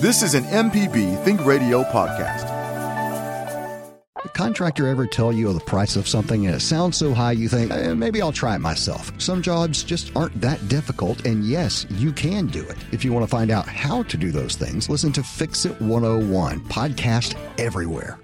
This is an MPB Think Radio podcast. Contractor ever tell you the price of something and it sounds so high you think, eh, maybe I'll try it myself. Some jobs just aren't that difficult, and yes, you can do it. If you want to find out how to do those things, listen to Fix It 101, podcast everywhere.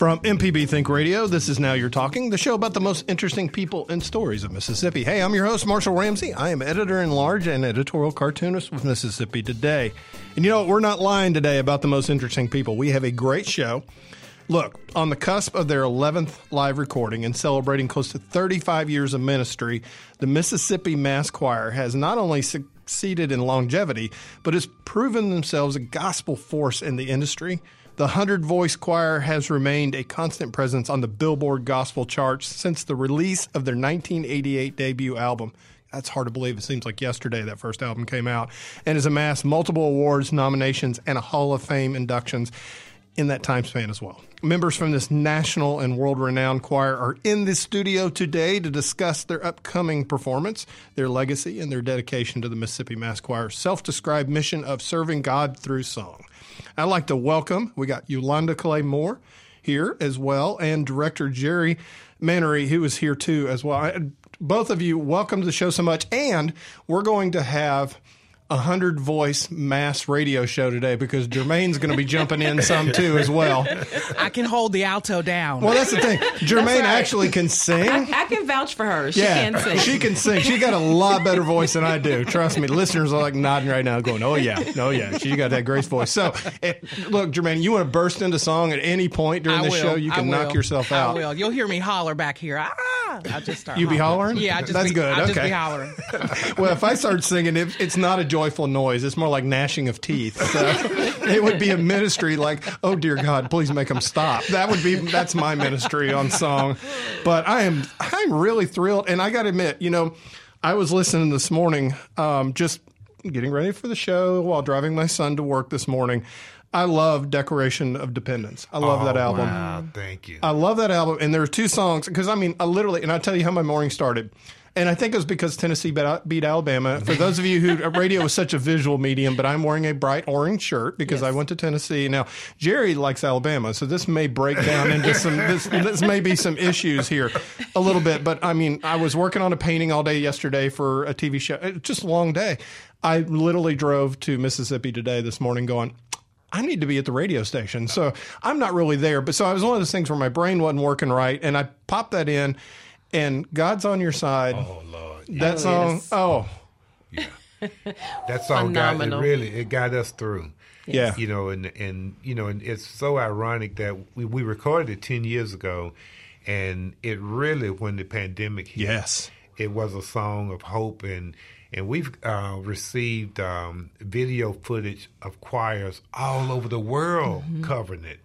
From MPB Think Radio, this is Now You're Talking, the show about the most interesting people and stories of Mississippi. Hey, I'm your host, Marshall Ramsey. I am editor in large and editorial cartoonist with Mississippi Today. And you know what? We're not lying today about the most interesting people. We have a great show. Look, on the cusp of their 11th live recording and celebrating close to 35 years of ministry, the Mississippi Mass Choir has not only succeeded in longevity, but has proven themselves a gospel force in the industry. The 100 Voice Choir has remained a constant presence on the Billboard Gospel charts since the release of their 1988 debut album. That's hard to believe. It seems like yesterday that first album came out and has amassed multiple awards, nominations, and a Hall of Fame inductions in that time span as well. Members from this national and world renowned choir are in the studio today to discuss their upcoming performance, their legacy, and their dedication to the Mississippi Mass Choir's self described mission of serving God through song. I'd like to welcome, we got Yolanda Clay Moore here as well, and director Jerry Mannery, who is here too as well. Both of you, welcome to the show so much. And we're going to have a hundred voice mass radio show today because Jermaine's going to be jumping in some too as well. I can hold the alto down. Well, that's the thing. Jermaine right. actually can sing. I, I, can vouch for her. She yeah, can sing. She can sing. She got a lot better voice than I do. Trust me. Listeners are like nodding right now, going, "Oh yeah, oh yeah." She got that grace voice. So, it, look, Jermaine, you want to burst into song at any point during the show, you can knock yourself out. I will. You'll hear me holler back here. Ah! I just start. You be hollering? Yeah, I just that's be, good. I'll okay. just be hollering. well, if I start singing, it, it's not a joyful noise. It's more like gnashing of teeth. So it would be a ministry like, oh dear God, please make them stop. That would be that's my ministry on song. But I am I'm really thrilled, and I got to admit, you know, I was listening this morning, um, just getting ready for the show while driving my son to work this morning. I love Declaration of Dependence. I love oh, that album. Wow, thank you. I love that album. And there are two songs, because I mean, I literally, and I'll tell you how my morning started. And I think it was because Tennessee beat Alabama. For those of you who uh, radio is such a visual medium, but I'm wearing a bright orange shirt because yes. I went to Tennessee. Now Jerry likes Alabama, so this may break down into some. This, this may be some issues here, a little bit. But I mean, I was working on a painting all day yesterday for a TV show. It's just a long day. I literally drove to Mississippi today this morning, going. I need to be at the radio station. So I'm not really there. But so I was one of those things where my brain wasn't working right. And I popped that in and God's on your side. Oh Lord, that song. Yes. Oh, yeah, that song got it really it got us through. Yes. Yeah, you know, and and you know, and it's so ironic that we we recorded it ten years ago, and it really when the pandemic hit, yes, it was a song of hope and. And we've uh, received um, video footage of choirs all over the world mm-hmm. covering it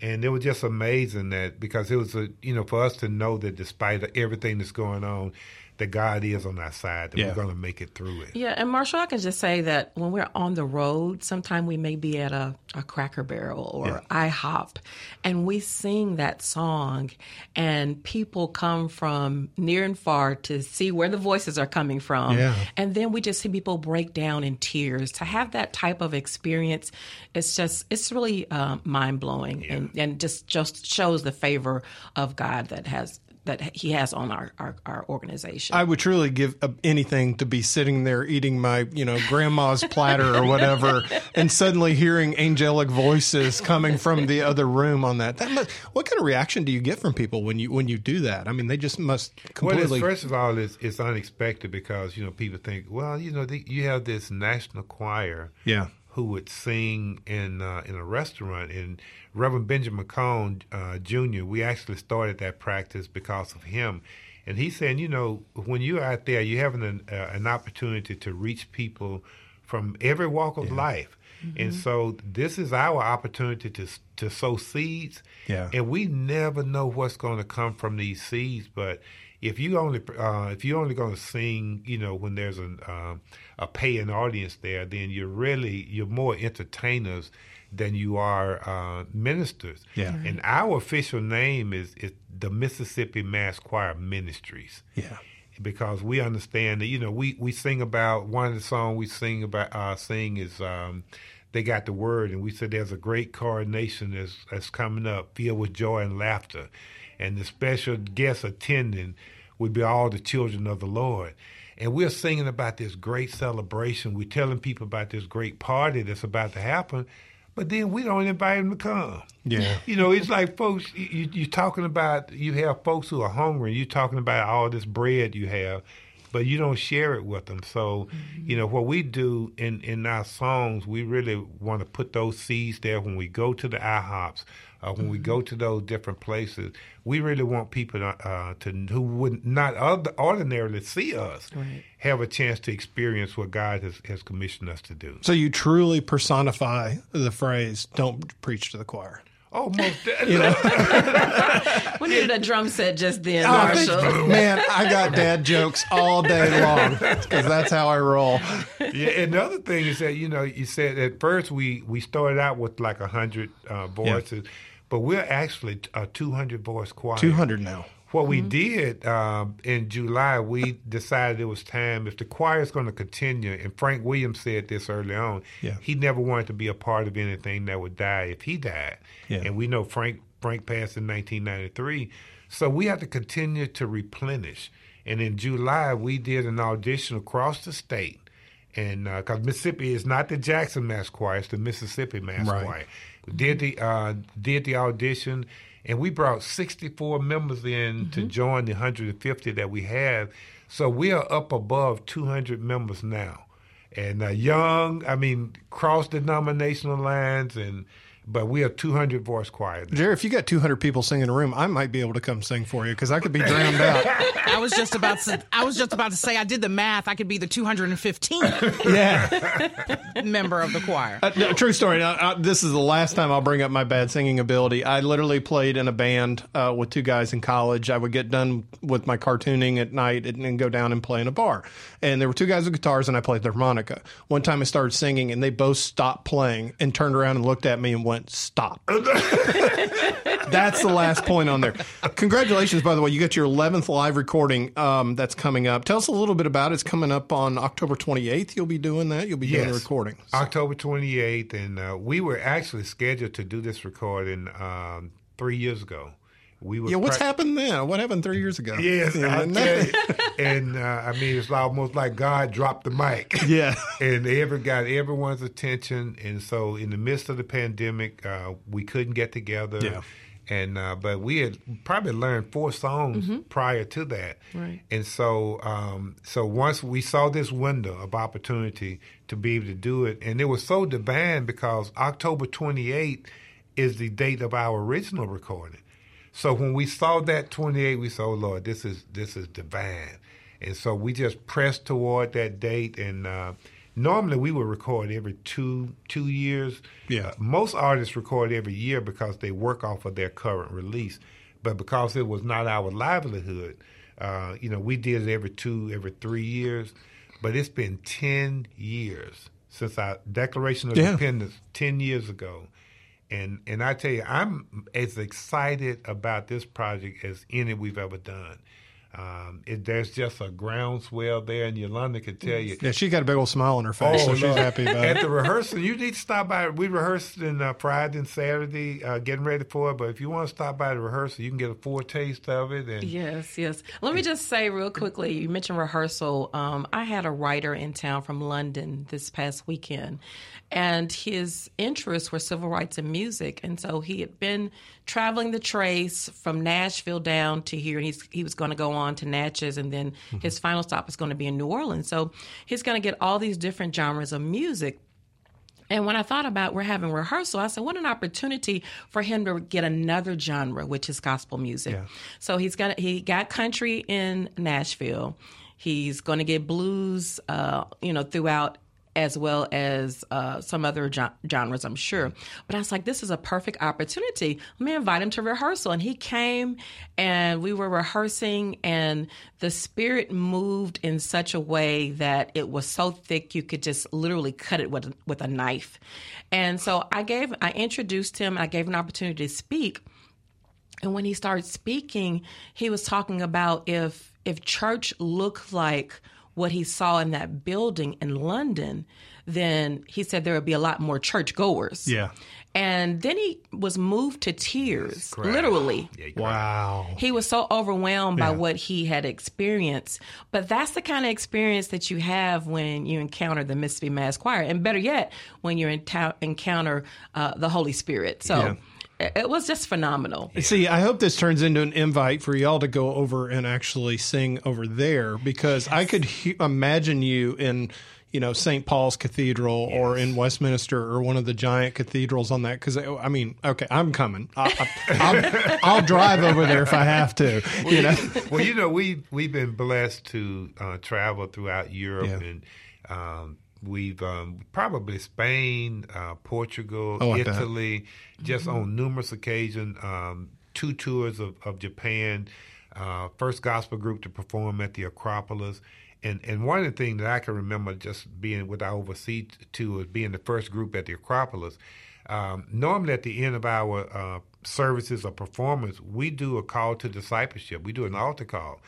and it was just amazing that because it was a you know for us to know that despite everything that's going on that God is on our side, that yeah. we're going to make it through it. Yeah, and Marshall, I can just say that when we're on the road, sometimes we may be at a, a Cracker Barrel or yeah. IHOP, and we sing that song, and people come from near and far to see where the voices are coming from. Yeah. And then we just see people break down in tears. To have that type of experience, it's just, it's really uh, mind blowing yeah. and, and just, just shows the favor of God that has that he has on our, our, our organization. I would truly give uh, anything to be sitting there eating my, you know, grandma's platter or whatever, and suddenly hearing angelic voices coming from the other room on that. That must, what kind of reaction do you get from people when you when you do that? I mean, they just must completely. Well, first of all, it's, it's unexpected because you know people think, well, you know, the, you have this national choir, yeah, who would sing in uh, in a restaurant and Reverend Benjamin Cone uh, Jr., we actually started that practice because of him. And he's saying, you know, when you're out there, you're having an, uh, an opportunity to reach people from every walk of yeah. life. Mm-hmm. And so this is our opportunity to to sow seeds. Yeah. And we never know what's going to come from these seeds, but if you only uh, if you're only going to sing, you know, when there's a uh, a paying audience there, then you're really you're more entertainers than you are uh, ministers. Yeah. Mm-hmm. And our official name is, is the Mississippi Mass Choir Ministries. Yeah. because we understand that you know we we sing about one of the songs we sing about uh, sing is um, they got the word and we said there's a great coronation that's that's coming up filled with joy and laughter, and the special guest attending would be all the children of the Lord. And we're singing about this great celebration. We're telling people about this great party that's about to happen, but then we don't invite them to come. Yeah. You know, it's like folks, you, you're talking about, you have folks who are hungry, you're talking about all this bread you have, but you don't share it with them. So, you know, what we do in, in our songs, we really want to put those seeds there when we go to the IHOPs, uh, when we go to those different places. We really want people to, uh, to who would not ordinarily see us Right. have a chance to experience what God has, has commissioned us to do. So you truly personify the phrase "Don't preach to the choir." Oh, most definitely. We needed a drum set just then, I think- Marshall. man, I got dad jokes all day long because that's how I roll. yeah, and the other thing is that you know you said at first we we started out with like a hundred uh, voices, but we're actually a two hundred voice choir. Two hundred now. What we mm-hmm. did um, in July, we decided it was time if the choir is going to continue. And Frank Williams said this early on. Yeah. He never wanted to be a part of anything that would die if he died. Yeah. And we know Frank Frank passed in 1993, so we have to continue to replenish. And in July, we did an audition across the state, and uh, because Mississippi is not the Jackson Mass Choir, it's the Mississippi Mass Right. Choir. Did the uh, did the audition, and we brought 64 members in to join the 150 that we have. So we are up above 200 members now, and uh, young. I mean, cross denominational lines, and but we are 200 voice choir. now. Jerry, if you got 200 people singing in a room, I might be able to come sing for you because I could be drowned out. I was just about to. I was just about to say. I did the math. I could be the 215th Yeah. member of the choir. Uh, no, true story. Now, uh, this is the last time I'll bring up my bad singing ability. I literally played in a band uh, with two guys in college. I would get done with my cartooning at night and, and go down and play in a bar. And there were two guys with guitars, and I played the harmonica. One time I started singing, and they both stopped playing and turned around and looked at me and went, "Stop." That's the last point on there. Congratulations, by the way. You got your 11th live recording um, that's coming up. Tell us a little bit about it. It's coming up on October 28th. You'll be doing that. You'll be doing the Yes. recording. October 28th, and uh, we were actually scheduled to do this recording um, three years ago. We were Yeah, what's prac- happened then? What happened three years ago? Yes, Yeah, I nothing. and uh, I mean, it's almost like God dropped the mic. Yeah. and ever got everyone's attention. And so, in the midst of the pandemic, uh, we couldn't get together. Yeah. And uh, but we had probably learned four songs prior to that. Right. And so, um, so once we saw this window of opportunity to be able to do it, and it was so divine because October 28th is the date of our original recording. So when we saw that 28, we said, "Oh Lord, this is this is divine," and so we just pressed toward that date. And uh, normally we would record every two two years. Yeah. Uh, most artists record every year because they work off of their current release, but because it was not our livelihood, uh, you know, we did it every two, every three years. But it's been ten years since our Declaration of Yeah. Independence ten years ago. And and I tell you, I'm as excited about this project as any we've ever done. Um, it, there's just a groundswell there, and Yolanda could tell you. Yeah, she got a big old smile on her face, so she's happy about At it. the rehearsal, you need to stop by. We rehearsed in uh, Friday and Saturday, uh, getting ready for it. But if you want to stop by the rehearsal, you can get a foretaste of it. And Yes, yes. Let me just say real quickly you mentioned rehearsal. Um, I had a writer in town from London this past weekend, and his interests were civil rights and music. And so he had been traveling the trace from Nashville down to here, and he's, he was going to go on to Natchez, and then his final stop is going to be in New Orleans. So he's going to get all these different genres of music. And when I thought about we're having rehearsal, I said, what an opportunity for him to get another genre, which is gospel music. So he's got he got country in Nashville. He's going to get blues, uh, you know, throughout as well as uh, some other gen- genres, I'm sure. But I was like, this is a perfect opportunity. Let me invite him to rehearsal. And he came and we were rehearsing, and the spirit moved in such a way that it was so thick you could just literally cut it with, with a knife. And so I gave, I introduced him, I gave him an opportunity to speak. And when he started speaking, he was talking about if if church looked like what he saw in that building in London, then he said there would be a lot more churchgoers. Yeah. And then he was moved to tears, literally. Yeah, great. Wow. He was so overwhelmed by what he had experienced. But that's the kind of experience that you have when you encounter the Mississippi Mass Choir. And better yet, when you encounter uh, the Holy Spirit. So Yeah. It, it was just phenomenal. See, I hope this turns into an invite for y'all to go over and actually sing over there because I could he- imagine you in, you know, St. Paul's Cathedral or in Westminster or one of the giant cathedrals on that. Because I mean, okay, I'm coming. I, I, I'll, I'll drive over there if I have to. You know, well, you know, we we've been blessed to uh, travel throughout Europe, Yeah. and um, we've um, probably Spain, uh, Portugal, Oh, I bet. Italy, just on numerous occasions. Um, two tours of, of Japan, uh, first gospel group to perform at the Acropolis. And, and one of the things that I can remember just being with our overseas tours, being the first group at the Acropolis, um, normally at the end of our uh, services or performance, we do a call to discipleship. We do an altar call.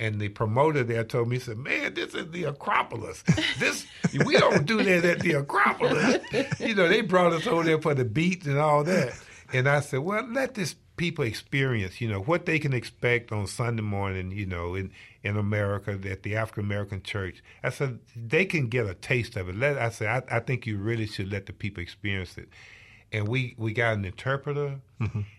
And the promoter there told me, he said, man, this is the Acropolis. This We don't do that at the Acropolis. You know, they brought us over there for the beats and all that. And I said, well, let this people experience, you know, what they can expect on Sunday morning, you know, in, in America at the African American church. I said, they can get a taste of it. Let I said, I, I think you really should let the people experience it. And we, we got an interpreter,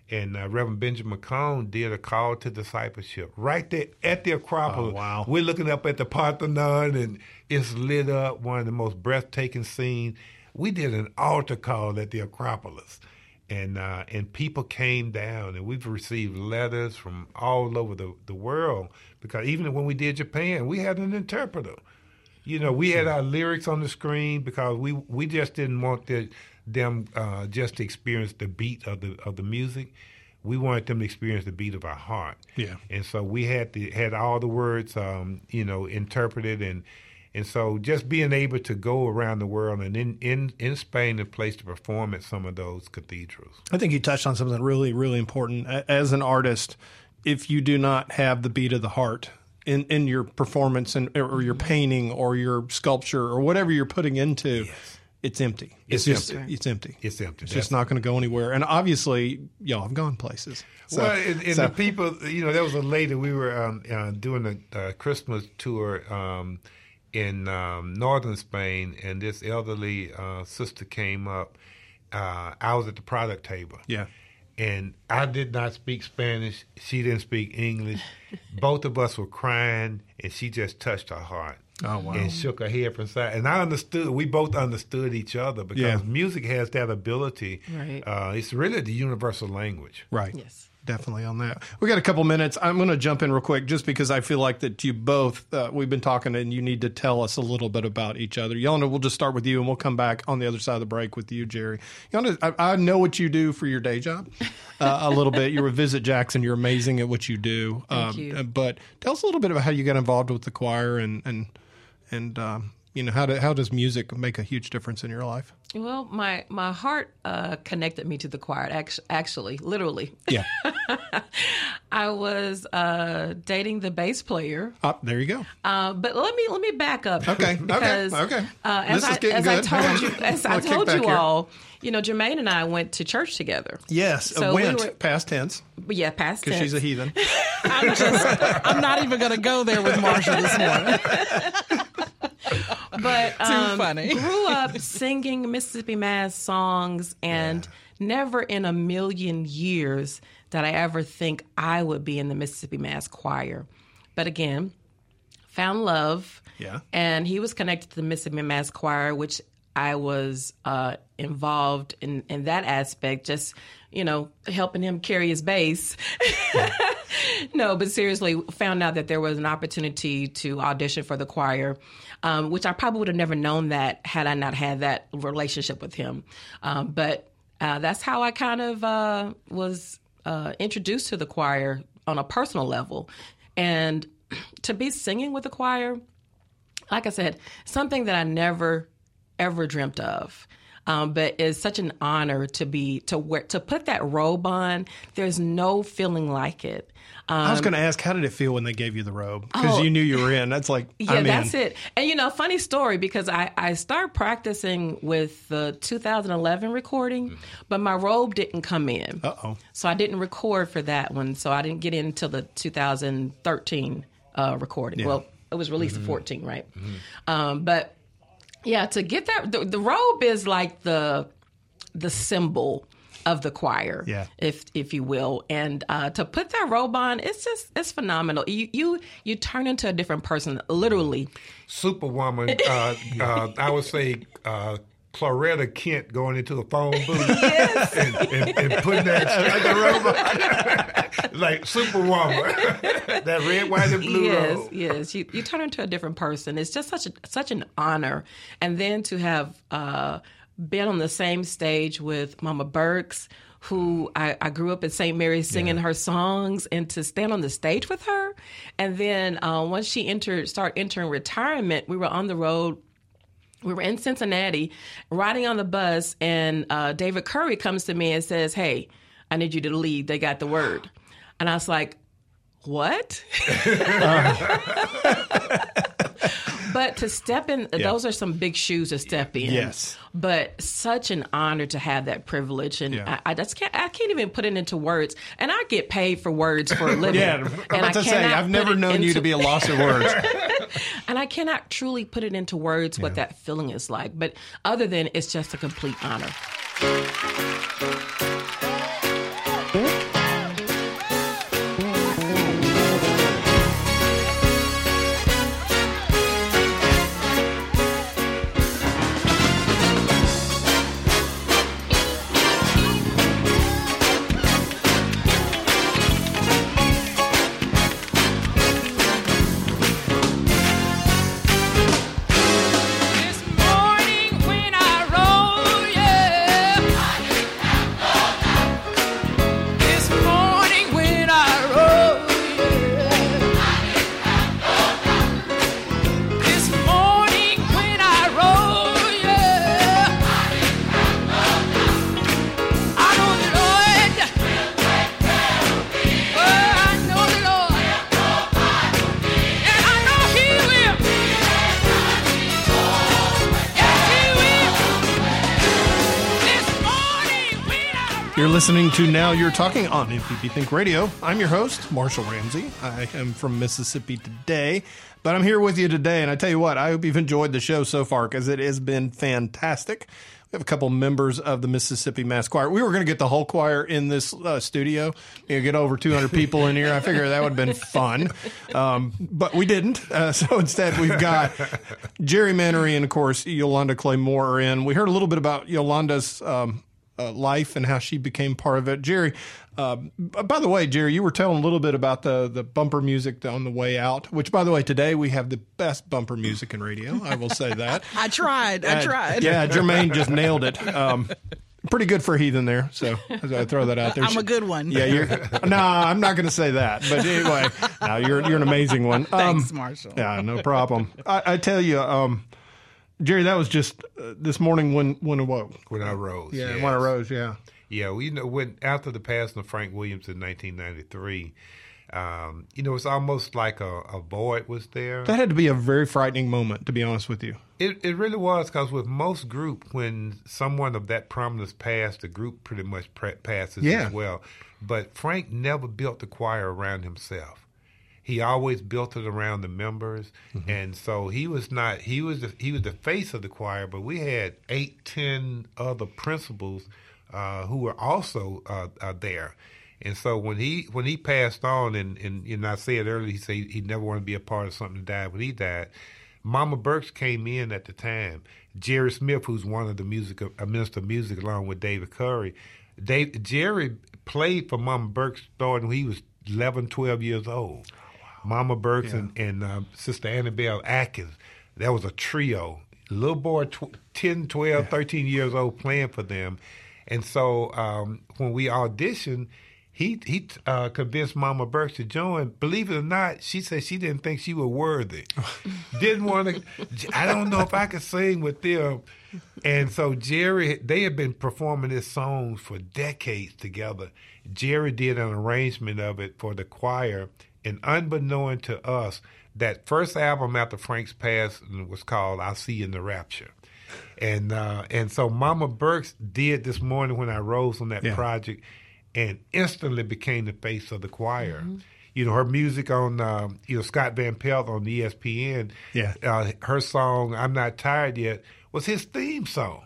and uh, Reverend Benjamin McCone did a call to discipleship right there at the Acropolis. Oh, wow. We're looking up at the Parthenon, and it's lit up, one of the most breathtaking scenes. We did an altar call at the Acropolis and uh, and people came down, and we've received letters from all over the, the world because even when we did Japan, we had an interpreter. You know, we had our lyrics on the screen because we we just didn't want the, them uh, just to experience the beat of the of the music. We wanted them to experience the beat of our heart. Yeah. And so we had the had all the words, um, you know, interpreted and. And so, just being able to go around the world and in, in, in Spain, a place to perform at some of those cathedrals. I think you touched on something really, really important. As an artist, if you do not have the beat of the heart in, in your performance and or your painting or your sculpture or whatever you're putting into, it's empty. It's, It's just empty. it's empty. It's empty. It's just not going to go anywhere. And obviously, y'all have gone places. So, well, and, and so- the people, you know, there was a lady. We were um, uh, doing a uh, Christmas tour um, in um, northern Spain, and this elderly uh, sister came up. Uh, I was at the product table. yeah. and I did not speak Spanish. She didn't speak English. Both of us were crying, and she just touched her heart. Oh, wow. And shook her head from side. And I understood. We both understood each other because Yeah. music has that ability. Right. Uh, it's really the universal language. Right. Yes. Definitely on that. We got a couple minutes. I'm going to jump in real quick just because I feel like that you both, uh, we've been talking and you need to tell us a little bit about each other. Yolanda, we'll just start with you and we'll come back on the other side of the break with you, Jerry. Yolanda, I, I know what you do for your day job uh, a little bit. You're a Visit Jackson. You're amazing at what you do. Thank you. But tell us a little bit about how you got involved with the choir and, and, and, um, you know, how, do, how does music make a huge difference in your life? Well, my my heart uh, connected me to the choir. Actually, actually literally, Yeah. I was uh, dating the bass player. Ah, there you go. Uh, but let me let me back up. Okay, okay, because, okay. Uh, as This is I, as I good. told Hang on. you, as I told you here. all, you know, Jermaine and I went to church together. Yes. So we went were- past tense yeah, past because she's a heathen. I'm just, I'm not even going to go there with Marsha this morning. but um, funny. grew up singing Mississippi Mass songs, and never in a million years did I ever think I would be in the Mississippi Mass choir. But again, found love. Yeah. And he was connected to the Mississippi Mass Choir, which I was uh, involved in, in that aspect, just, you know, helping him carry his bass. no, but seriously, found out that there was an opportunity to audition for the choir, um, which I probably would have never known that had I not had that relationship with him. Um, but uh, that's how I kind of uh, was uh, introduced to the choir on a personal level. And to be singing with the choir, like I said, something that I never ever dreamt of. Um, but it's such an honor to be to wear to put that robe on. There's no feeling like it. I was going to ask, how did it feel when they gave you the robe? Because Oh. you knew you were in. That's like, Yeah, I'm that's in. it. And you know, funny story because I I started practicing with the 2011 recording, but my robe didn't come in. Uh oh. So I didn't record for that one. So I didn't get in until the 2013 uh, recording. Well, it was released Mm-hmm. in 14, right? Um, but yeah, to get that, the, the robe is like the the symbol of the choir, Yeah. if if you will, and uh, to put that robe on, it's just it's phenomenal. You you you turn into a different person, literally. Superwoman, uh, uh, I would say uh, Claretta Kent going into the phone booth and, and, and putting that like robe on. like Superwoman, that red, white, and blue yes, robe. yes. You you turn into a different person. It's just such a such an honor, and then to have uh, been on the same stage with Mama Burks, who I, I grew up at St. Mary's singing her songs, and to stand on the stage with her, and then uh, once she entered, start entering retirement, we were on the road. We were in Cincinnati, riding on the bus, and uh, David Curry comes to me and says, "Hey, I need you to lead. They got the word," and I was like, "What?" but to step in, those are some big shoes to step in. Yes. But such an honor to have that privilege, and Yeah. I, I just can't. I can't even put it into words. And I get paid for words for a living. Yeah, and I to say, I've never known you to be a loss of words. and I cannot truly put it into words what that feeling is like. But other than it's just a complete honor. Listening to Now You're Talking on MPB Think Radio. I'm your host, Marshall Ramsey. I am from Mississippi today, but I'm here with you today. And I tell you what, I hope you've enjoyed the show so far because it has been fantastic. We have a couple members of the Mississippi Mass Choir. We were going to get the whole choir in this uh, studio, you know, get over 200 people in here. I figure that would have been fun, um, but we didn't. Uh, so instead, we've got Jerry Mannery and, of course, Yolanda Claymore in. We heard a little bit about Yolanda's. Um, uh, life and how she became part of it. Jerry, uh, by the way, Jerry, you were telling a little bit about the the bumper music on the way out. Which, by the way, today we have the best bumper music in radio. I will say that. I tried. I Uh, tried. Yeah, Jermaine just nailed it. Um, pretty good for heathen there. So I throw that out there. I'm a good one. Yeah, you're. no, I'm not going to say that. But anyway, no, you're you're an amazing one. Um, Thanks, Marshall. yeah, no problem. I, I tell you, um, Jerry, that was just uh, this morning when when it woke. When I rose, Yeah, yes. when I rose. Yeah. Yeah, well, you know, when after the passing of Frank Williams in 1993, um, you know, it's almost like a, a void was there. That had to be a very frightening moment, to be honest with you. It it really was because with most group, when someone of that prominence passed, the group pretty much passes Yeah. as well. But Frank never built the choir around himself. He always built it around the members, and so he was not. He was the, he was the face of the choir, but we had eight, ten other principals uh, who were also uh, uh, there. And so when he when he passed on, and and know I said earlier, he said he never wanted to be a part of something that died. When he died, Mama Burks came in at the time. Jerry Smith, who's one of the music a minister of music, along with David Curry. Dave, Jerry played for Mama Burks starting when he was 11, 12 years old. Mama Burks and, and uh, Sister Annabelle Atkins. That was a trio. Little boy, tw- 10, 12, 13 years old playing for them. And so um, when we auditioned, he he he uh, convinced Mama Burks to join. Believe it or not, she said she didn't think she was worthy. didn't want to. I don't know if I could sing with them. And so Jerry, they had been performing this song for decades together. Jerry did an arrangement of it for the choir, and unbeknown to us, that first album after Frank's pass was called "I'll See You in the Rapture." And uh, and so Mama Burks did this morning when I rose on that Yeah. project, and instantly became the face of the choir. You know her music on um, you know Scott Van Pelt on ESPN. Yeah. uh, her song "I'm Not Tired Yet" was his theme song.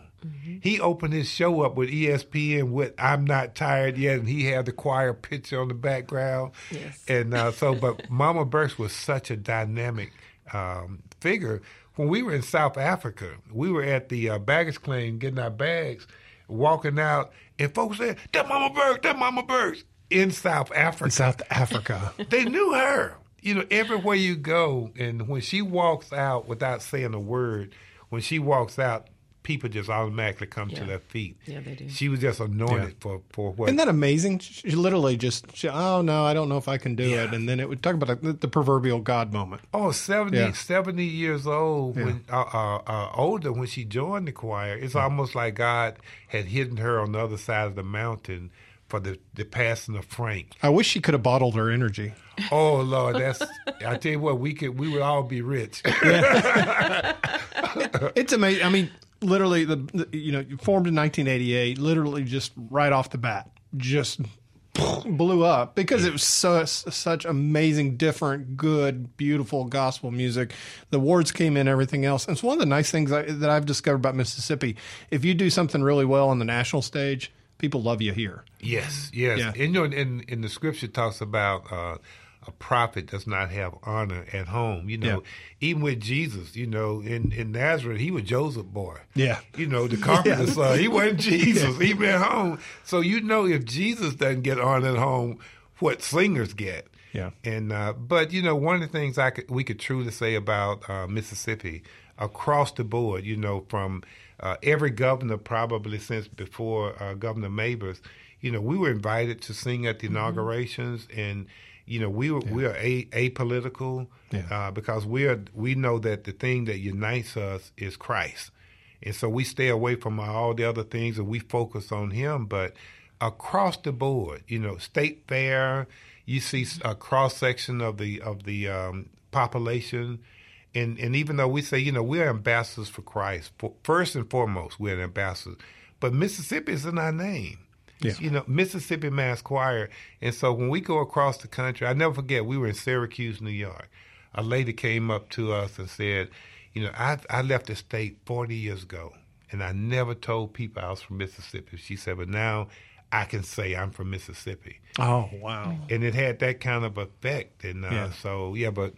He opened his show up with ESPN with "I'm Not Tired Yet," and he had the choir picture on the background. Yes. And uh, so, but Mama Burks was such a dynamic um, figure. When we were in South Africa, we were at the uh, baggage claim getting our bags, walking out, and folks said, "That Mama Burks, that Mama Burks." In South Africa, In South Africa. they knew her. You know, everywhere you go, and when she walks out without saying a word, when she walks out, people just automatically come to their feet. Yeah, they do. She was just anointed Yeah. for for what? Isn't that amazing? She literally just, she, oh no, I don't know if I can do Yeah. it. And then it would talk about the, the proverbial God moment. Oh, 70, Yeah. 70 years old, when uh, uh, uh, older when she joined the choir. It's almost like God had hidden her on the other side of the mountain for the, the passing of Frank. I wish she could have bottled her energy. Oh Lord, that's I tell you what, we could we would all be rich. It's amazing. I mean, literally, the, the you know, formed in 1988. Literally, just right off the bat, just blew up because it was so, such amazing, different, good, beautiful gospel music. The awards came in, everything else. And it's one of the nice things I, that I've discovered about Mississippi. If you do something really well on the national stage, people love you here. Yes, yes. Yeah. And you know, in in the scripture talks about uh, a prophet does not have honor at home. You know, Yeah. even with Jesus, you know, in, in Nazareth, he was Joseph boy. Yeah. You know, the carpenter's son. He wasn't Jesus. He been home. So you know, if Jesus doesn't get honor at home, what singers get. Yeah. And uh, but you know, one of the things I could we could truly say about uh, Mississippi across the board, you know, from uh, every governor probably since before uh, Governor Mabus, you know, we were invited to sing at the inaugurations, and you know, we were we are a, apolitical Yeah. uh, because we are we know that the thing that unites us is Christ. And so we stay away from all the other things and we focus on him. But across the board, you know, state fair, you see a cross section of the of the um, population, and and even though we say, you know, we're ambassadors for Christ, for, first and foremost, we're an ambassador. But Mississippi is in our name. Yeah. You know, Mississippi Mass Choir. And so when we go across the country, I never forget, we were in Syracuse, New York. A lady came up to us and said, You know, I, I left the state 40 years ago, and I never told people I was from Mississippi. She said, But now I can say I'm from Mississippi. Oh wow! And it had that kind of effect. And uh, Yeah. so, yeah, but.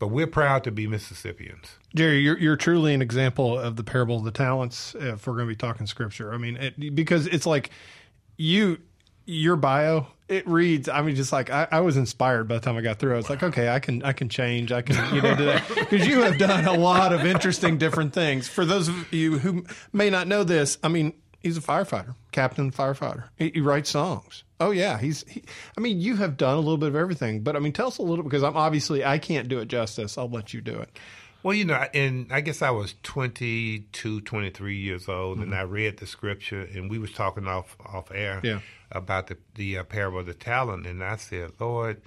But we're proud to be Mississippians. Jerry, you're you're truly an example of the parable of the talents. uh, If we're going to be talking scripture, I mean, it, because it's like you, your bio, it reads. I mean, just like I, I was inspired by the time I got through. I was like, okay, I can I can change. I can you know do that because you have done a lot of interesting different things. For those of you who may not know this, I mean, he's a firefighter, captain firefighter. He, he writes songs. Oh yeah, he's. He, I mean, you have done a little bit of everything, but I mean, tell us a little because I'm obviously I can't do it justice. I'll let you do it. Well, you know, and I guess I was 22, 23 years old, and I read the scripture, and we was talking off off air Yeah. about the the uh, parable of the talent, and I said, Lord,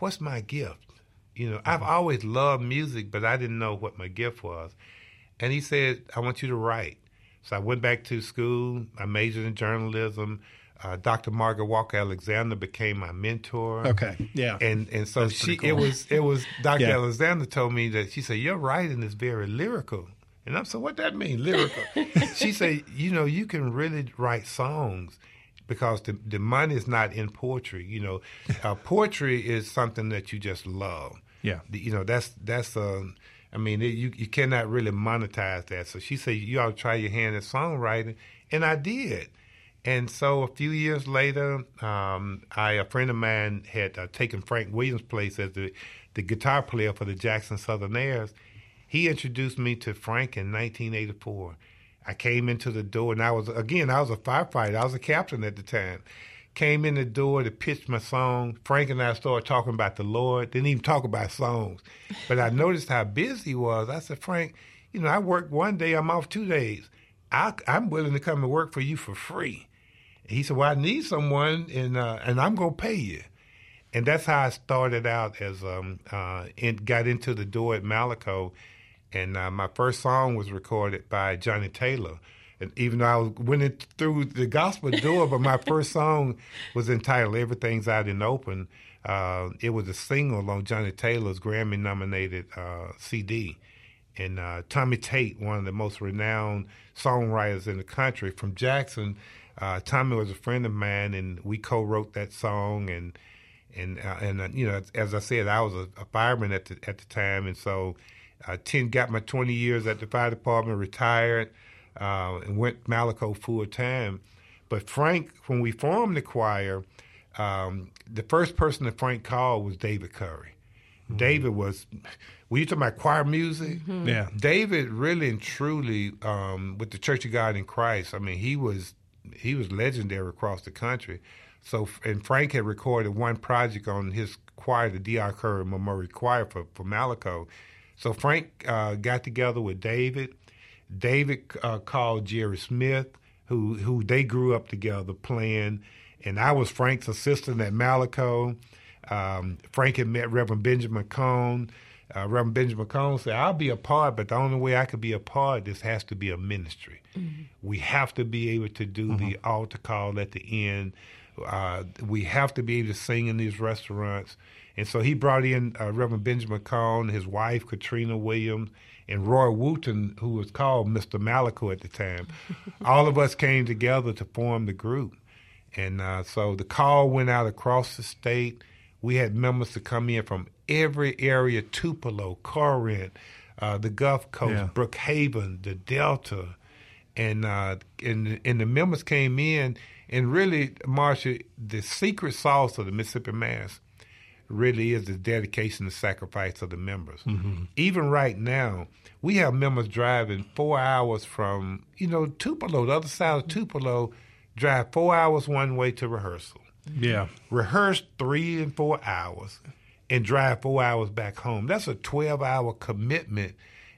what's my gift? You know, I've always loved music, but I didn't know what my gift was. And He said, I want you to write. So I went back to school. I majored in journalism. Uh, Dr. Margaret Walker Alexander became my mentor. Okay, yeah. And and so That's she pretty it was it was Dr. Yeah. Alexander told me that she said your writing is very lyrical. And I'm so what that mean, lyrical? she said, you know, you can really write songs because the the money is not in poetry. You know, uh, poetry is something that you just love. Yeah. The- you know, that's that's um. I mean, it, you you cannot really monetize that. So she said you ought to try your hand at songwriting, and I did. And so a few years later, um, I a friend of mine had uh, taken Frank Williams' place as the the guitar player for the Jackson Southernaires. He introduced me to Frank in 1984. I came into the door, and I was again I was a firefighter. I was a captain at the time. came in the door to pitch my song. Frank and I started talking about the Lord. Didn't even talk about songs, but I noticed how busy he was. I said, Frank, you know, I work one day, I'm off two days. I, I'm willing to come and work for you for free. He said, "Well, I need someone, and uh, and I'm gonna pay you." And that's how I started out as um uh and got into the door at Malaco, and uh, my first song was recorded by Johnnie Taylor. And even though I was, went in through the gospel door, but my first song was entitled "Everything's Out in the Open." Uh, it was a single on Johnnie Taylor's Grammy-nominated uh, CD, and uh, Tommy Tate, one of the most renowned songwriters in the country from Jackson. Uh, Tommy was a friend of mine, and we co-wrote that song. And and uh, and uh, you know, as I said, I was a, a fireman at the at the time, and so I ten got my twenty years at the fire department, retired, uh, and went Malaco full time. But Frank, when we formed the choir, um, the first person that Frank called was David Curry. David was, when you talking about choir music, Yeah. David really and truly um, with the Church of God in Christ. I mean, he was he was legendary across the country. So, and Frank had recorded one project on his choir, the D.R. Curry Memorial Choir for, for Malaco. So Frank uh, got together with David. David uh, called Jerry Smith, who who they grew up together playing, and I was Frank's assistant at Malaco. Um, Frank had met Reverend Benjamin Cone. Uh, Reverend Benjamin Cone said, "I'll be a part, but the only way I could be a part, this has to be a ministry. We have to be able to do the altar call at the end. Uh, we have to be able to sing in these restaurants." And so he brought in uh, Reverend Benjamin Cone, his wife Katrina Williams, and Roy Wooten, who was called Mr. Malaco at the time. All of us came together to form the group. And uh, so the call went out across the state. We had members to come in from every area Tupelo, Corinth, uh, the Gulf Coast, Yeah. Brookhaven, the Delta. And, uh, and, and the members came in. And really, Marsha, the secret sauce of the Mississippi Mass really is the dedication and sacrifice of the members. Even right now, we have members driving four hours from, you know, Tupelo, the other side of Tupelo, drive four hours one way to rehearsal, Yeah. rehearse three and four hours, and drive four hours back home. That's a 12 hour commitment.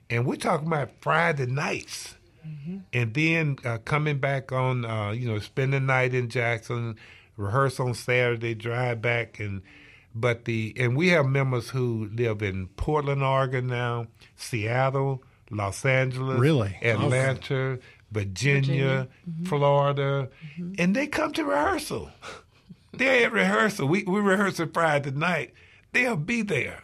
And we're talking about Friday nights. Mm-hmm. And then uh, coming back on, uh, you know, spend the night in Jackson, rehearse on Saturday, drive back, and but the and we have members who live in Portland, Oregon now, Seattle, Los Angeles, Really? Atlanta, Virginia, mm-hmm. Mm-hmm. Florida, and they come to rehearsal. They're at rehearsal. We we rehearse on Friday night. They'll be there.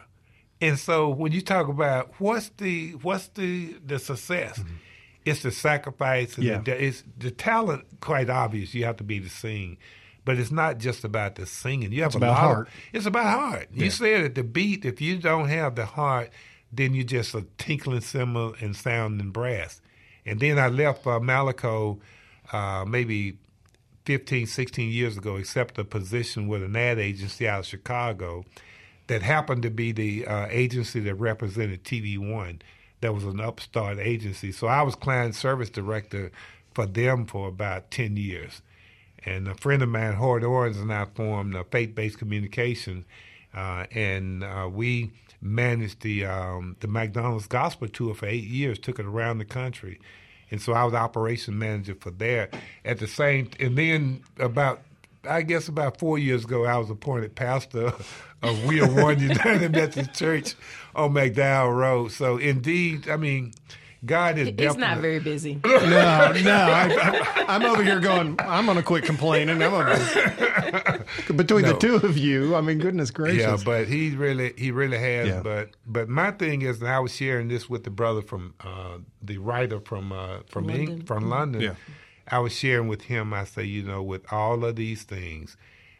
And so when you talk about what's the what's the the success, it's the sacrifice and Yeah. the, it's the talent. Quite obvious, you have to be to sing, but it's not just about the singing. You have It's about heart. Of, it's about heart. You said it. The beat. If you don't have the heart, then you're just a tinkling cymbal and sounding brass. And then I left uh, Malaco uh, maybe 15, 16 years ago, accept a position with an ad agency out of Chicago that happened to be the uh, agency that represented TV One. That was an upstart agency. So I was client service director for them for about 10 years. And a friend of mine, Howard Owens, and I formed a faith based communication. Uh, and uh, we managed the um, the McDonald's Gospel Tour for eight years, took it around the country. And so I was operation manager for that. At the same, and then about, I guess about four years ago, I was appointed pastor of We Are One United Methodist Church on McDowell Road. So indeed, I mean, God is He's definitely not very busy. No, no. I, I, am over here going, I'm going to quit complaining. I'm gonna, between the two of you, I mean, goodness gracious. Yeah, but he really he really has. Yeah. But but my thing is, and I was sharing this with the brother from uh, the writer from uh, from London. Eng- from London. Yeah. I was sharing with him. I say, you know, with all of these things,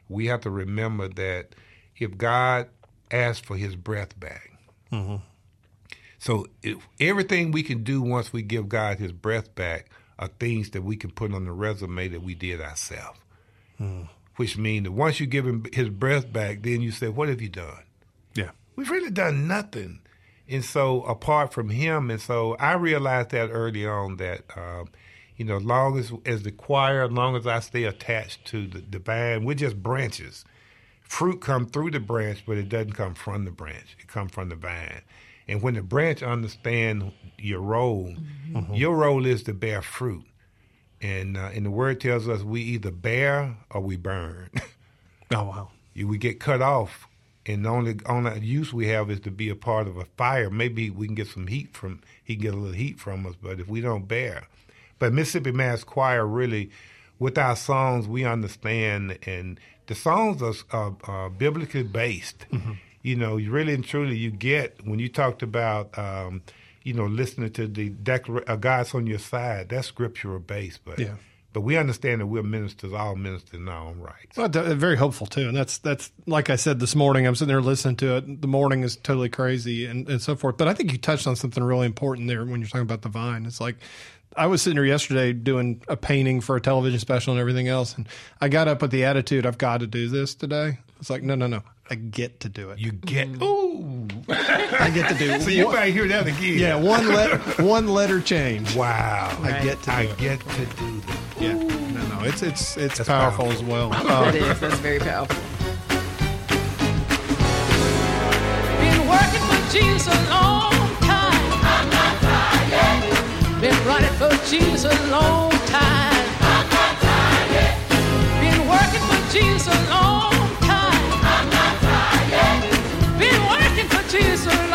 we have to remember that if God asks for His breath back, so if, everything we can do once we give God His breath back are things that we can put on the resume that we did ourselves. Which means that once you give Him His breath back, then you say, "What have you done?" yeah. we've really done nothing. And so apart from him, and so I realized that early on that, um, You know, as long as as the choir, as long as I stay attached to the, the band, we're just branches. Fruit come through the branch, but it doesn't come from the branch. It comes from the vine. And when the branch understand your role, your role is to bear fruit. And uh, and the word tells us we either bear or we burn. Oh wow. You- we get cut off, and the only only use we have is to be a part of a fire. Maybe we can get some heat from he can get a little heat from us, but if we don't bear, but Mississippi Mass Choir really, with our songs, we understand, and the songs are, are, are biblically based. You know, you really and truly you get when you talked about. Um, you know, listening to the declar- uh, God's on your side, that's scriptural based, but Yeah. but we understand that we're ministers, all ministers in our own rights. Well, very hopeful too, and that's that's like I said this morning. I'm sitting there listening to it. The morning is totally crazy and, and so forth. But I think you touched on something really important there when you're talking about the vine. It's like I was sitting here yesterday doing a painting for a television special and everything else, and I got up with the attitude I've got to do this today. It's like no, no, no. I get to do it. You get ooh. I get to do it. So you might hear that again. yeah, one letter, one letter change. Wow. I get to I do it. get to do that. Yeah, no, no, it's it's it's That's powerful, powerful. as well. That Uh, is. That's very powerful. Been working for Jesus a long Been running for Jesus a long time. I'm not tired. Been working for Jesus a long time. I'm not tired. Been working for Jesus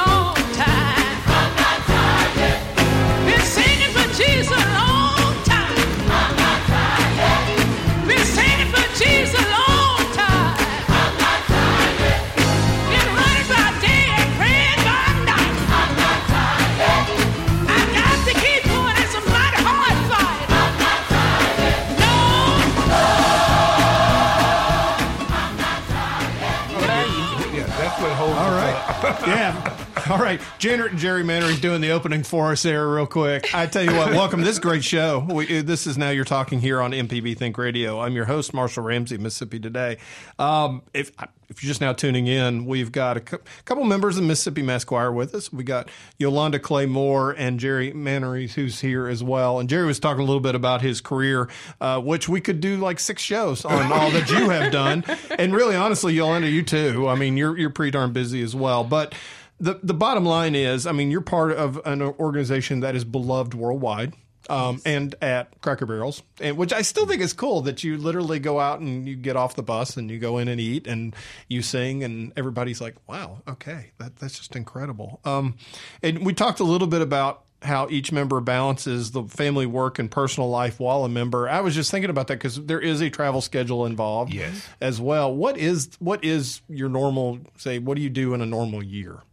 Jerry, Jerry Mannery's doing the opening for us there real quick. I tell you what, welcome. This great show. We, uh, this is Now You're Talking here on MPB Think Radio. I'm your host, Marshall Ramsey, Mississippi Today. Um, if, if you're just now tuning in, we've got a cou- couple members of Mississippi Choir with us. We got Yolanda Clay Moore and Jerry Mannery, who's here as well. And Jerry was talking a little bit about his career, uh, which we could do like six shows on all that you have done. And really, honestly, Yolanda, you too. I mean, you're you're pretty darn busy as well. But the the bottom line is, I mean, you're part of an organization that is beloved worldwide. Um, and at Cracker Barrels, and which I still think is cool that you literally go out and you get off the bus and you go in and eat and you sing and everybody's like, "Wow, okay, that that's just incredible." Um, and we talked a little bit about how each member balances the family work and personal life while a member. I was just thinking about that because there is a travel schedule involved, Yes. as well. What is what is your normal? Say, what do you do in a normal year?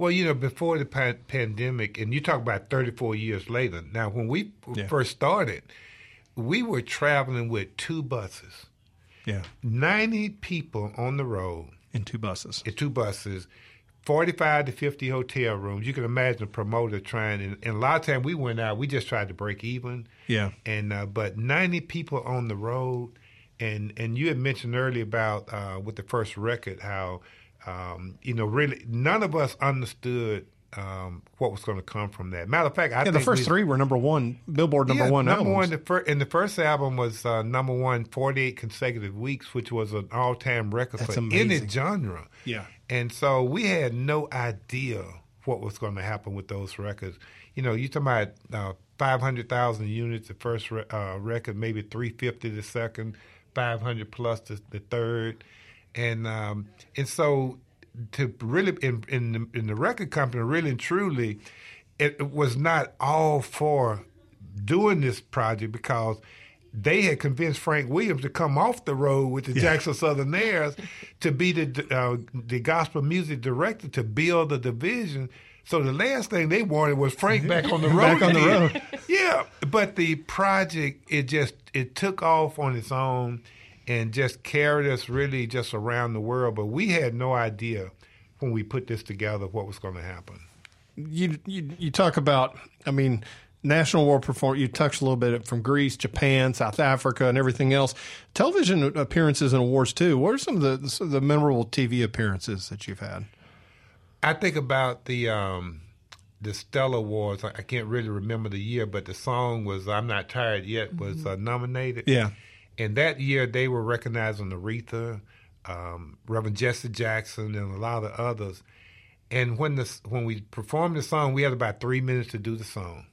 Well, you know, before the pa- pandemic, and you talk about 34 years later. Now, when we Yeah. first started, we were traveling with two buses, Yeah, 90 people on the road in two buses. in two buses, 45 to 50 hotel rooms. You can imagine a promoter trying, and, and a lot of times we went out, we just tried to break even. Yeah. And uh, but 90 people on the road, and and you had mentioned earlier about uh, with the first record how um, you know really none of us understood um, what was going to come from that. Matter of fact, I Yeah, think the first we- three were number one, Billboard number yeah, one number albums. one. The fir- and the first album was uh, number one 48 consecutive weeks, which was an all-time record That's for any genre. Yeah. And so we had no idea what was going to happen with those records. You know, you talking about uh, 500,000 units the first re- uh, record, maybe 350 the second, 500 plus the, the third, and um, and so to really in in the, in the record company, really and truly, it, it was not all for doing this project because they had convinced Frank Williams to come off the road with the Jackson Southernaires to be the uh, the gospel music director to build the division. So the last thing they wanted was Frank back on the road. Back on the road. yeah, but the project it just it took off on its own and just carried us really just around the world. But we had no idea when we put this together what was going to happen. you, you you talk about I mean national war perform you touched a little bit from Greece, Japan, South Africa and everything else. Television appearances and awards too. What are some of the some of the memorable TV appearances that you've had? I think about the um, the Stellar Awards. I, I can't really remember the year, but the song was "I'm Not Tired Yet" was uh, nominated. Yeah. And that year they were recognizing Aretha, um, Reverend Jesse Jackson, and a lot of others. And when the when we performed the song, we had about three minutes to do the song.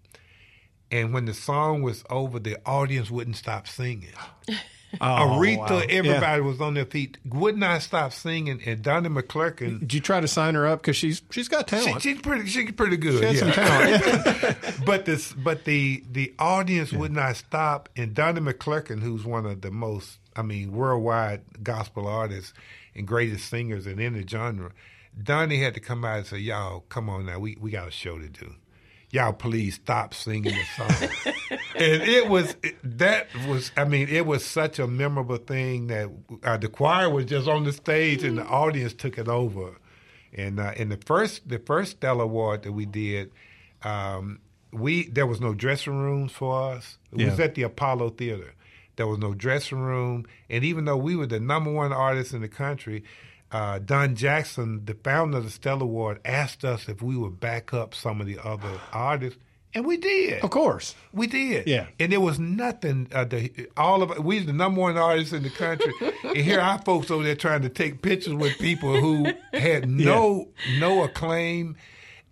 And when the song was over, the audience wouldn't stop singing. Oh, Aretha, wow. everybody was on their feet, would not stop singing. And Donnie McClurkin, Did you try to sign her up because she's she's got she, talent? she's pretty, she's pretty good. She had some talent. but this, but the the audience would not stop. And Donnie McClurkin, who's one of the most, I mean, worldwide gospel artists and greatest singers in any genre, Donnie had to come out and say, "Y'all, come on now, we we got a show to do. Y'all, please stop singing the song." and it was that was, I mean, it was such a memorable thing that uh, the choir was just on the stage and the audience took it over. And uh, in the first the first Stellar Award that we did, um, we there was no dressing rooms for us. It was at the Apollo Theater. There was no dressing room, and even though we were the number one artist in the country, uh, Don Jackson, the founder of the Stellar Award, asked us if we would back up some of the other artists, and we did. of course. We did. Yeah. And there was nothing. Uh, the, all of we the number one artists in the country, and here our folks over there trying to take pictures with people who had no no acclaim,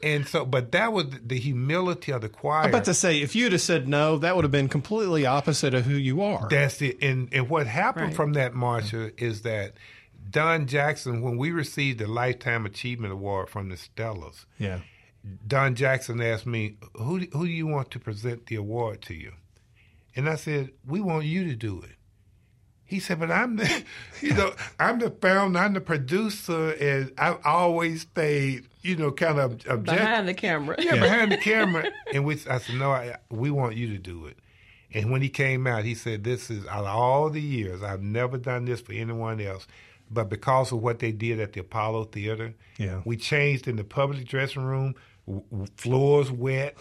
and so. But that was the humility of the choir. I'm about to say, if you'd have said no, that would have been completely opposite of who you are. That's it. And and what happened Right. from that, Marsha, is that Don Jackson, when we received the Lifetime Achievement Award from the Stellars, yeah. Don Jackson asked me, "Who do- who do you want to present the award to you?" And I said, "We want you to do it." He said, "But I'm the, you know, I'm the founder, I'm the producer, and I've always stayed, you know, kind of objective Behind the camera. yeah, behind the camera. And we, I said, no, I, we want you to do it. And when he came out, he said, this is out of all the years, I've never done this for anyone else. But because of what they did at the Apollo Theater, Yeah. we changed in the public dressing room, w- floors wet.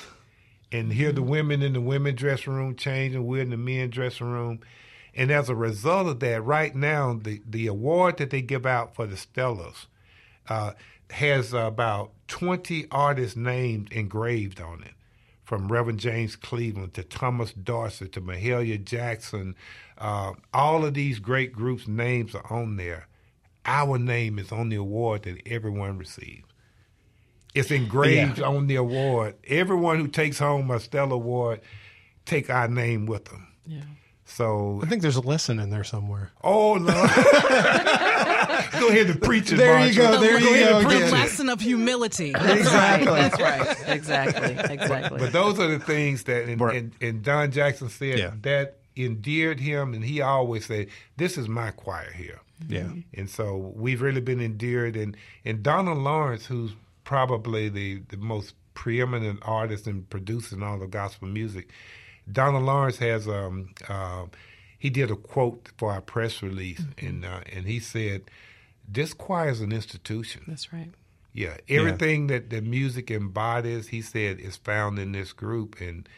And here the women in the women dressing room changing, we're in the men dressing room. And as a result of that, right now, the, the award that they give out for the Stellars uh, has about 20 artists' names engraved on it, from Reverend James Cleveland to Thomas Dorsey to Mahalia Jackson. Uh, all of these great groups' names are on there. Our name is on the award that everyone receives. It's engraved on the award. Everyone who takes home a Stellar Award take our name with them. Yeah. So, I think there's a lesson in there somewhere. oh no! go ahead and preach it. There you go, there you ahead go and The preach again. it. lesson of humility. Right. That's right. Exactly. Exactly. But those are the things that, and, Right. and, and Don Jackson said Yeah. that endeared him, and he always said, "This is my choir here." Yeah. And so we've really been endeared, and and Donald Lawrence, who's probably the the most preeminent artist and producer in all of gospel music, Donald Lawrence has um uh, he did a quote for our press release, and uh, and he said, "This choir is an institution." That's right. Yeah, everything that the music embodies, he said, is found in this group, and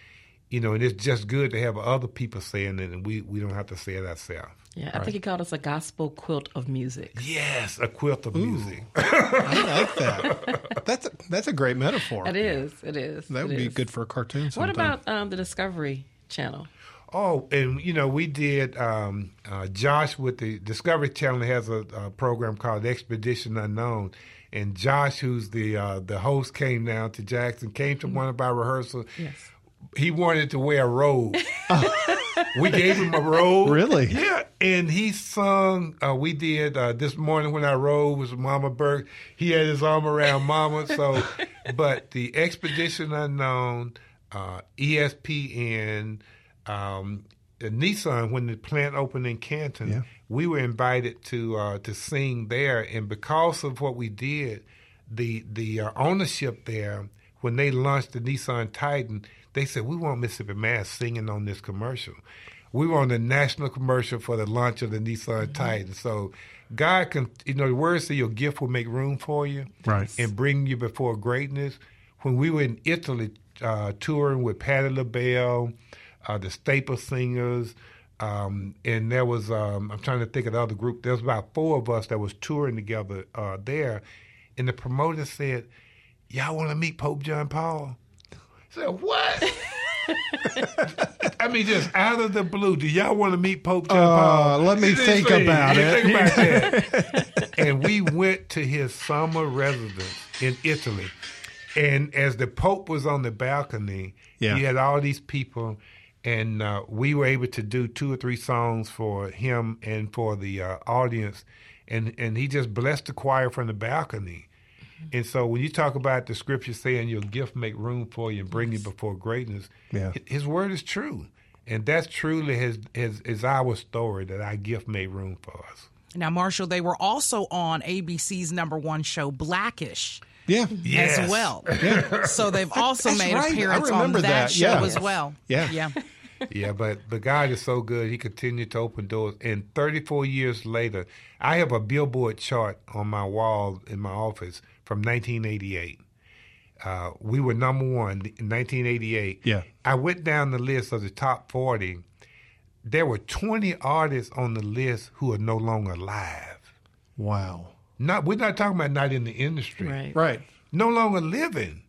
you know, and it's just good to have other people saying it, and we we don't have to say it ourselves. Yeah. I think he called us a gospel quilt of music. Yes, a quilt of music. I like that. That's a, that's a great metaphor. It is. It is. That would it be is. good for a cartoon. What about um, the Discovery Channel? Oh, and you know, we did. Um, uh, Josh with the Discovery Channel has a, a program called Expedition Unknown, and Josh, who's the uh, the host, came down to Jackson, came to one of our rehearsals. Yes. He wanted to wear a robe. we gave him a robe. Really? Yeah, and he sung. Uh, we did uh, this morning when I rode was Mama Burke. He had his arm around Mama. So, but the Expedition Unknown, uh, ESPN, um, Nissan when the plant opened in Canton, Yeah. we were invited to uh, to sing there, and because of what we did, the the uh, ownership there when they launched the Nissan Titan, they said we want Mississippi Mass singing on this commercial. We were on the national commercial for the launch of the Nissan Titan. So God can, you know, the words say your gift will make room for you, Right. and bring you before greatness. When we were in Italy uh, touring with Patti LaBelle, uh, the Staple Singers, um, and there was um, I'm trying to think of the other group. There was about four of us that was touring together uh, there, and the promoter said, y'all want to meet Pope John Paul? I said, what? I mean, just out of the blue, do y'all want to meet Pope John Uh, Paul? let me think say, about you it. Think about that. and we went to his summer residence in Italy. And as the Pope was on the balcony, Yeah. he had all these people, and uh, we were able to do two or three songs for him and for the uh, audience. And, and he just blessed the choir from the balcony. And so when you talk about the scripture saying your gift make room for you and bring you before greatness, Yeah. his word is true. And that's truly his, his, is our story that our gift made room for us. Now, Marshall, they were also on ABC's number one show, black-ish. Yeah. Yes. As well, so they've also That's made right. Appearance on that, that. show Yeah. as well. Yeah. yeah. yeah, but but God is so good. He continued to open doors. And 34 years later, I have a billboard chart on my wall in my office from 1988. Uh, we were number one in 1988. Yeah. I went down the list of the top 40. There were 20 artists on the list who are no longer alive. Wow. Not we're not talking about not in the industry. Right. Right. no longer living.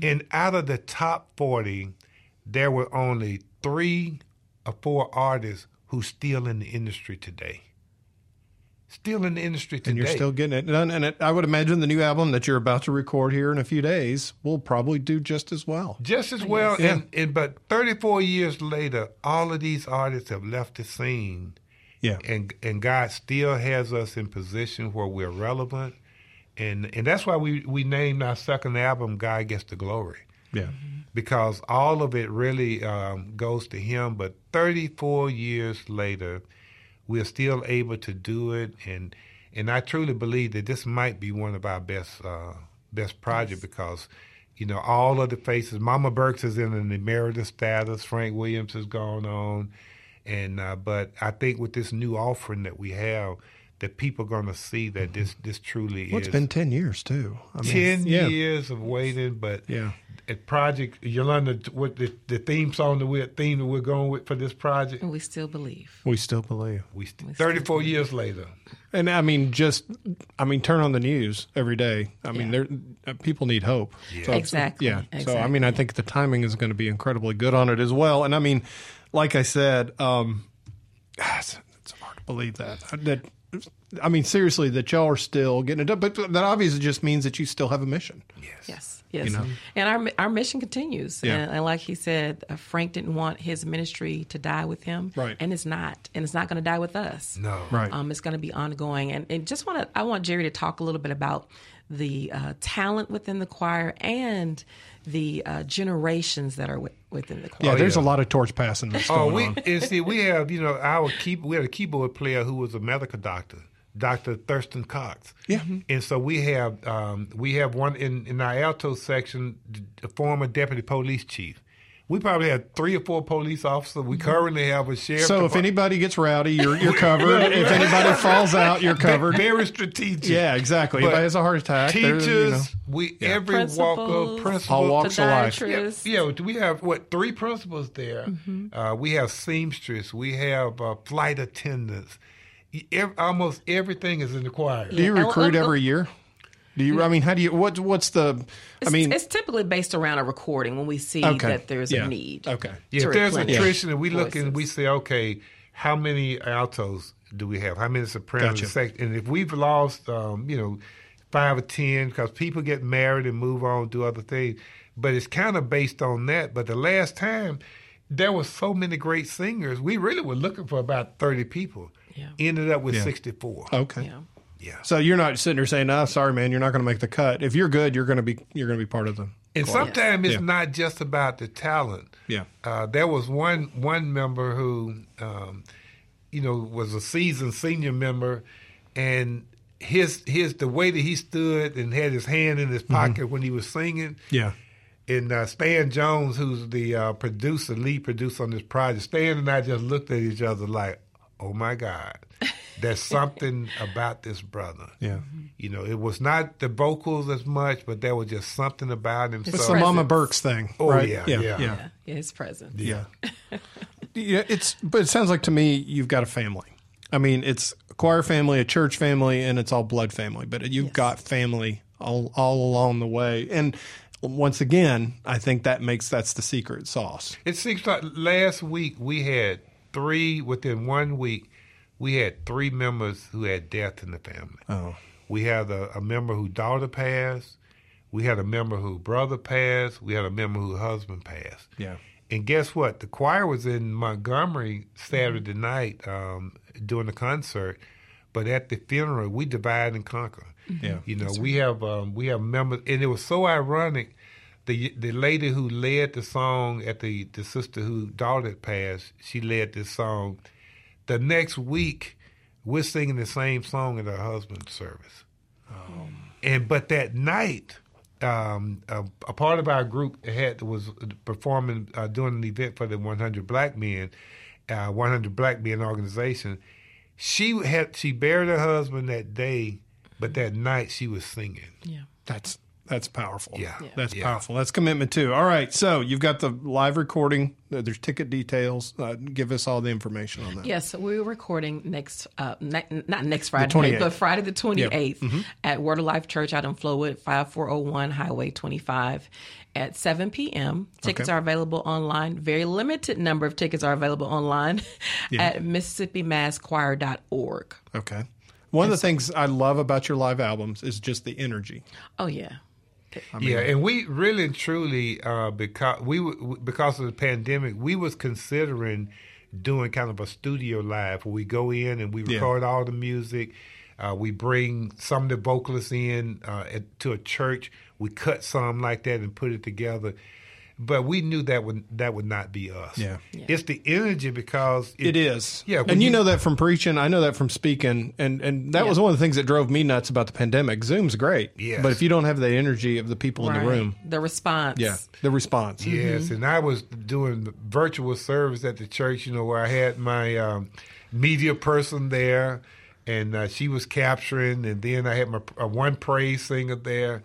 And out of the top 40, there were only three or four artists who still in the industry today. Still in the industry today. And you're still getting it done. And it, I would imagine the new album that you're about to record here in a few days will probably do just as well. just as well. Yeah. And, and but 34 years later, all of these artists have left the scene, Yeah. and and God still has us in position where we're relevant, and and that's why we we named our second album "God Gets the Glory." Yeah. because all of it really um, goes to him. But 34 years later, we're still able to do it, and and I truly believe that this might be one of our best uh, best projects because. You know, all of the faces. Mama Burks is in an emeritus status. Frank Williams has gone on, and uh, but I think with this new offering that we have, that people are going to see that this this truly Well, it's is been 10 years, too. I mean, 10 yeah. years of waiting, but Yeah. a project Yolanda, what the, the theme song that we're theme that we're going with for this project, And we still believe. We still believe. we st- 34 years later. And I mean, just, I mean, turn on the news every day. I mean, Yeah. there uh, people need hope. So Exactly. Yeah. So, I mean, I think the timing is going to be incredibly good on it as well. And I mean, like I said, um, it's, it's hard to believe that. That, I mean, seriously, that y'all are still getting it done. But that obviously just means that you still have a mission. Yes, yes. you know? And our our mission continues. Yeah. And, and like he said, uh, Frank didn't want his ministry to die with him, Right. And it's not, and it's not going to die with us. No. Right. Um, it's going to be ongoing. And, and just want to, I want Jerry to talk a little bit about the uh, talent within the choir and the uh, generations that are wi- within the choir. Yeah, there's yeah. a lot of torch passing that's Oh, going we on. and see we have you know our key we had a keyboard player who was a medical doctor, Doctor Thurston Cox. Yeah. and so we have um, we have one in in our alto section, the former deputy police chief. We probably have three or four police officers. We currently have a sheriff. So if anybody gets rowdy, you're you're covered. if anybody falls out, you're covered. very strategic. Yeah, exactly. But Anybody has a heart attack, they're, Teachers, you know. we every walk of Principals, principal. All walks of life. podiatrists. Yeah, yeah, we have what three principals there. Mm-hmm. Uh, we have seamstress. We have uh, flight attendants. E- ev- almost everything is in the choir. Do you Yeah. recruit every year? Do you? I mean, how do you? What? What's the? I mean, it's typically based around a recording when we see Okay. that there's Yeah. a need. Okay. Yeah, to if there's replenish attrition, and we look and we voices. say, okay, how many altos do we have? How many sopranos? Gotcha. Sec- And if we've lost, um, you know, five or ten, because people get married and move on, do other things. But it's kind of based on that. But the last time, there were so many great singers. We really were looking for about thirty people. Yeah. Ended up with Yeah. sixty-four. okay. Yeah. Yeah. So you're not sitting there saying, "No, sorry, man, you're not going to make the cut." If you're good, you're going to be you're going to be part of them. And sometimes it's Yeah. not just about the talent. Yeah. Uh, there was one one member who, um, you know, was a seasoned senior member, and his his the way that he stood and had his hand in his pocket when he was singing. Yeah. And uh, Stan Jones, who's the uh, producer, lead producer on this project, Stan and I just looked at each other like, "Oh my God, there's something about this brother." Yeah. You know, it was not the vocals as much, but there was just something about him. It's so, the Mama presence. Burks thing. Oh, right? yeah, yeah, yeah. yeah. Yeah, yeah, his presence. Yeah. yeah, it's but it sounds like to me you've got a family. I mean, it's a choir family, a church family, and it's all blood family. But you've Yes. got family all all along the way. And once again, I think that makes that's the secret sauce. It seems like last week we had three within one week. We had three members who had death in the family. Oh, We had a, a member whose daughter passed. We had a member whose brother passed. We had a member whose husband passed. yeah. And guess what? The choir was in Montgomery Saturday night um, doing the concert, but at the funeral we divide and conquer. Yeah, you know we have um, we have members, and it was so ironic. The the lady who led the song at the the sister whose daughter had passed, she led this song. The next week, we're singing the same song at her husband's service. And but that night, um, a, a part of our group had was performing uh, doing an event for the 100 Black Men, uh, 100 Black Men organization. She had she buried her husband that day, but that night she was singing. Yeah. That's that's powerful. Yeah. Yeah. that's Yeah. powerful. That's commitment too. All right, so you've got the live recording. Uh, There's ticket details. Uh, give us all the information on that. Yes, So we're recording next, uh, ne- not next Friday, 28th. but Friday the 28th at Word of Life Church out in Flowood, 5401 Highway 25 at 7 p.m. Tickets Okay. are available online. Very limited number of tickets are available online at MississippiMassChoir.org. Okay. One of the things I love about your live albums is just the energy. Oh, yeah. Yeah, and we really and truly uh, because we because of the pandemic, we was considering doing kind of a studio live where we go in and we Yeah. record all the music. Uh, we bring some of the vocalists in uh, at, to a church. We cut some like that and put it together. But we knew that would that would not be us. Yeah. It's the energy because It is. Yeah, and you, you- know that from preaching. I know that from speaking. And and that was one of the things that drove me nuts about the pandemic. Zoom's great. Yes. But if you don't have the energy of the people in the room, The response. yeah, the response. Yes, and I was doing virtual service at the church, you know, where I had my um, media person there, and uh, she was capturing, and then I had my uh, one praise singer there,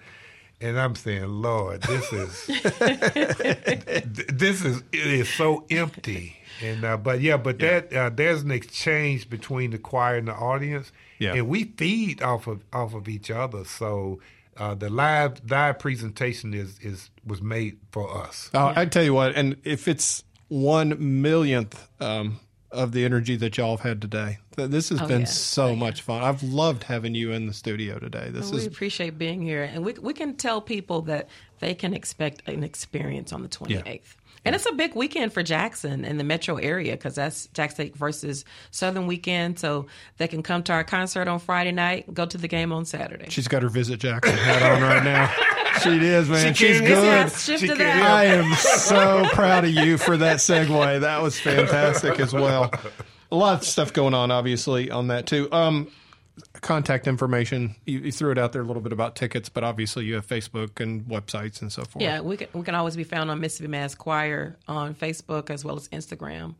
and I'm saying, Lord, this is this is it is so empty. And uh, but yeah, but that uh, there's an exchange between the choir and the audience, Yeah. and we feed off of off of each other. So uh, the live live presentation is is was made for us. Oh, I tell you what, and if it's one millionth um, of the energy that y'all have had today, this has Oh, been yeah. so much fun. I've loved having you in the studio today. This we is appreciate being here, and we we can tell people that they can expect an experience on the 28th. And it's a big weekend for Jackson and the metro area because that's Jackson versus Southern weekend. So they can come to our concert on Friday night, go to the game on Saturday. she's got her visit Jackson hat on right now. She is, man. She She's good. She. I am so proud of you for that segue. That was fantastic as well. A lot of stuff going on, obviously, on that too. Um, contact information. You, you threw it out there a little bit about tickets, but obviously you have Facebook and websites and so forth. Yeah, we can, we can always be found on Mississippi Mass Choir on Facebook as well as Instagram.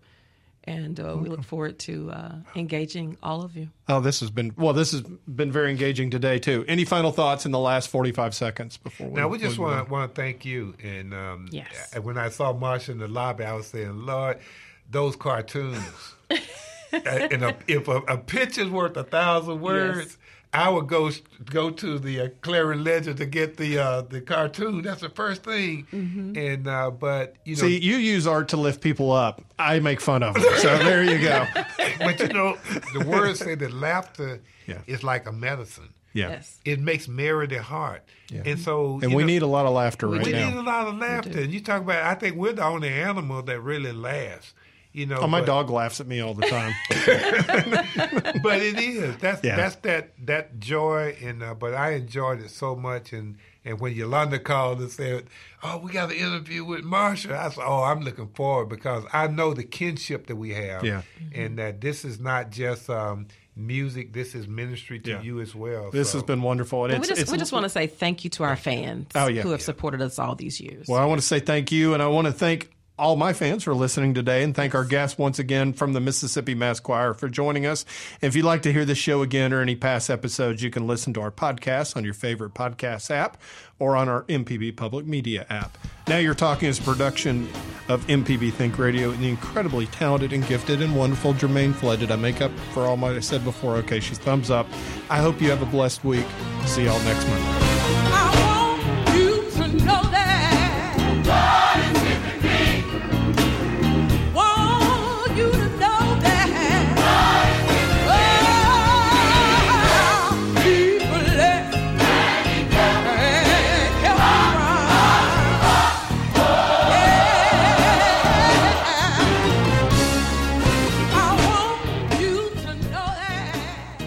And uh, we look forward to uh, engaging all of you. Oh, this has been well. This has been very engaging today too. Any final thoughts in the last forty-five seconds before we? Now we just want to want to thank you. And um, Yes. when I saw Marsha in the lobby, I was saying, Lord, those cartoons. Uh, and a, if a, a picture's worth a thousand words, I would go go to the uh, Clarion Ledger to get the uh, the cartoon. That's the first thing. And uh, but you know, See, you use art to lift people up. I make fun of them. So there you go. but you know, the words say that laughter Yeah. is like a medicine. Yeah. Yes. It makes merry the heart. And so, And we know, need a lot of laughter right we now. We need a lot of laughter. And you talk about, I think we're the only animal that really laughs. You know, Oh, my but, dog laughs at me all the time. but it is that's Yeah. that's that that joy, and uh, but I enjoyed it so much. And and when Yolanda called and said, "Oh, we got an interview with Marsha," I said, "Oh, I'm looking forward because I know the kinship that we have, Yeah. and that this is not just um, music; this is ministry to Yeah. you as well." This So- has been wonderful. And we it's, just it's, we just want to say thank you to our fans Oh, yeah. who have Yeah. supported us all these years. Well, I want to say thank you, and I want to thank all my fans for listening today, and thank our guests once again from the Mississippi Mass Choir for joining us. If you'd like to hear this show again or any past episodes, you can listen to our podcast on your favorite podcast app or on our MPB Public Media app. Now You're Talking is production of MPB Think Radio and the incredibly talented and gifted and wonderful Jermaine. Did I make up for all my I said before? Okay, she's thumbs up. I hope you have a blessed week. See y'all next Monday.